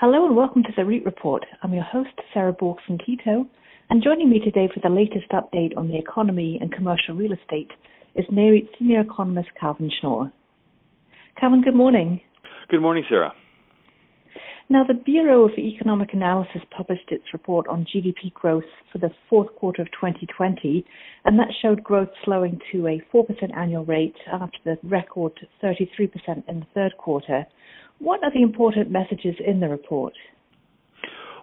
Hello and welcome to the REIT Report. I'm your host, Sarah Borchersen Keto, and joining me today for the latest update on the economy and commercial real estate is NAREIT senior economist Calvin Schnure. Calvin, good morning. Good morning, Sarah. Now, the Bureau of Economic Analysis published its report on GDP growth for the fourth quarter of 2020, and that showed growth slowing to a 4% annual rate after the record 33% in the third quarter. What are the important messages in the report?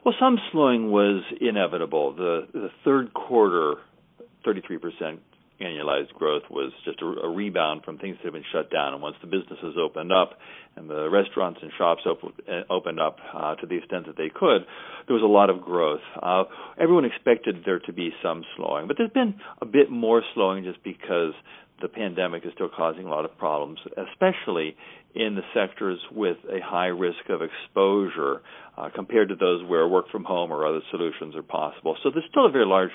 Well, some slowing was inevitable. The, the third quarter, 33% annualized growth was just a, a, rebound from things that had been shut down. And once the businesses opened up and the restaurants and shops op- uh, opened up uh, to the extent that they could, there was a lot of growth. Uh, everyone expected there to be some slowing, but there's been a bit more slowing just because the pandemic is still causing a lot of problems, especially in the sectors with a high risk of exposure uh, compared to those where work from home or other solutions are possible. So there's still a very large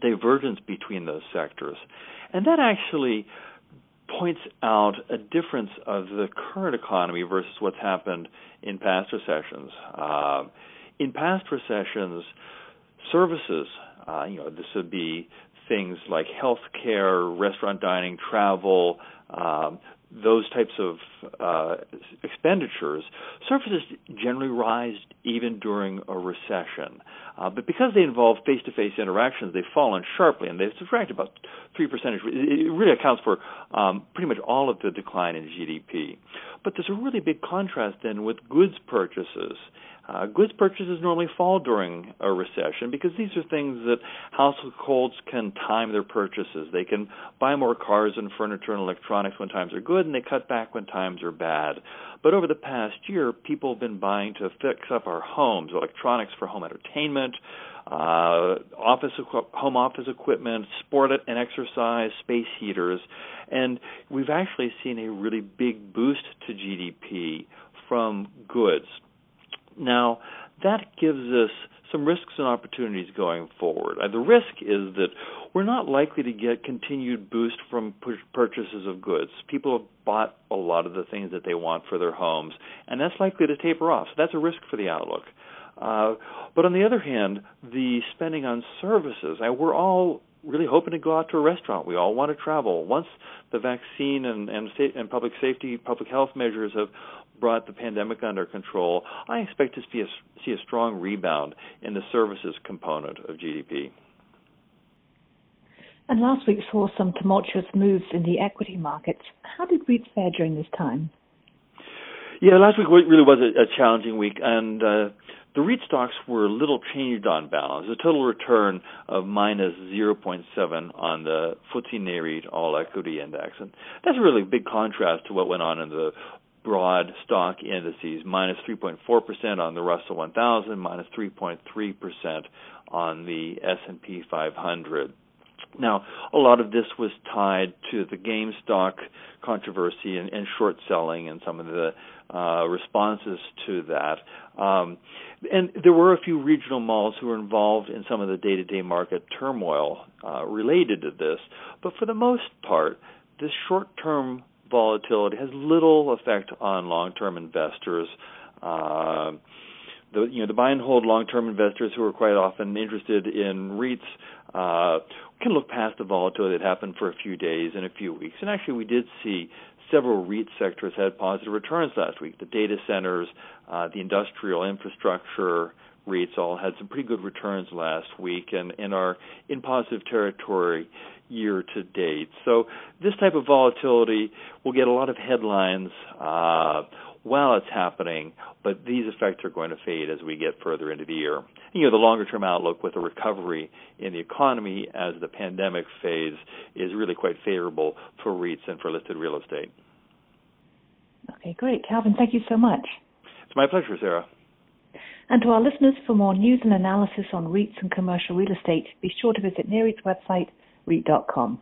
divergence between those sectors. And that actually points out a difference of the current economy versus what's happened in past recessions. Uh, in past recessions, services, uh, you know, this would be things like healthcare, restaurant dining, travel, um, those types of uh, expenditures, services generally rise even during a recession. Uh, but because they involve face-to-face interactions, they've fallen sharply, and they've subtracted about three percentage. It really accounts for um, pretty much all of the decline in GDP. But there's a really big contrast then with goods purchases. Uh, goods purchases normally fall during a recession because these are things that households can time their purchases. They can buy more cars and furniture and electronics when times are good, and they cut back when times are bad. But over the past year, people have been buying to fix up our homes, electronics for home entertainment, uh, office home office equipment, sport and exercise, space heaters, and we've actually seen a really big boost to GDP from goods. Now, that gives us some risks and opportunities going forward. Uh, the risk is that we're not likely to get continued boost from purchases of goods. People have bought a lot of the things that they want for their homes, and that's likely to taper off. So that's a risk for the outlook. Uh, but on the other hand, the spending on services, uh, we're all really hoping to go out to a restaurant. We all want to travel. Once the vaccine and and, and public safety, public health measures have brought the pandemic under control, I expect to see a, see a strong rebound in the services component of GDP. And last week saw some tumultuous moves in the equity markets. How did REITs fare during this time? Yeah, last week really was a, a challenging week, and uh, the REIT stocks were little changed on balance. A total return of minus 0.7 on the FTSE Nareit All Equity Index, and that's a really big contrast to what went on in the broad stock indices, minus 3.4% on the Russell 1000, minus 3.3% on the S&P 500. Now, a lot of this was tied to the GameStop controversy and, and short selling and some of the uh, responses to that. Um, and there were a few regional malls who were involved in some of the day-to-day market turmoil uh, related to this. But for the most part, this short-term volatility has little effect on long-term investors. Uh, the you know the buy and hold long-term investors who are quite often interested in REITs uh, can look past the volatility that happened for a few days and a few weeks. And actually, we did see several REIT sectors had positive returns last week. The data centers, uh, the industrial infrastructure REITs all had some pretty good returns last week and, and are in positive territory year to date. So this type of volatility will get a lot of headlines uh, while it's happening, but these effects are going to fade as we get further into the year. You know, the longer term outlook with a recovery in the economy as the pandemic fades is really quite favorable for REITs and for listed real estate. Okay, great. Calvin, thank you so much. It's my pleasure, Sarah. And to our listeners, for more news and analysis on REITs and commercial real estate, be sure to visit NAREIT's website, REIT.com.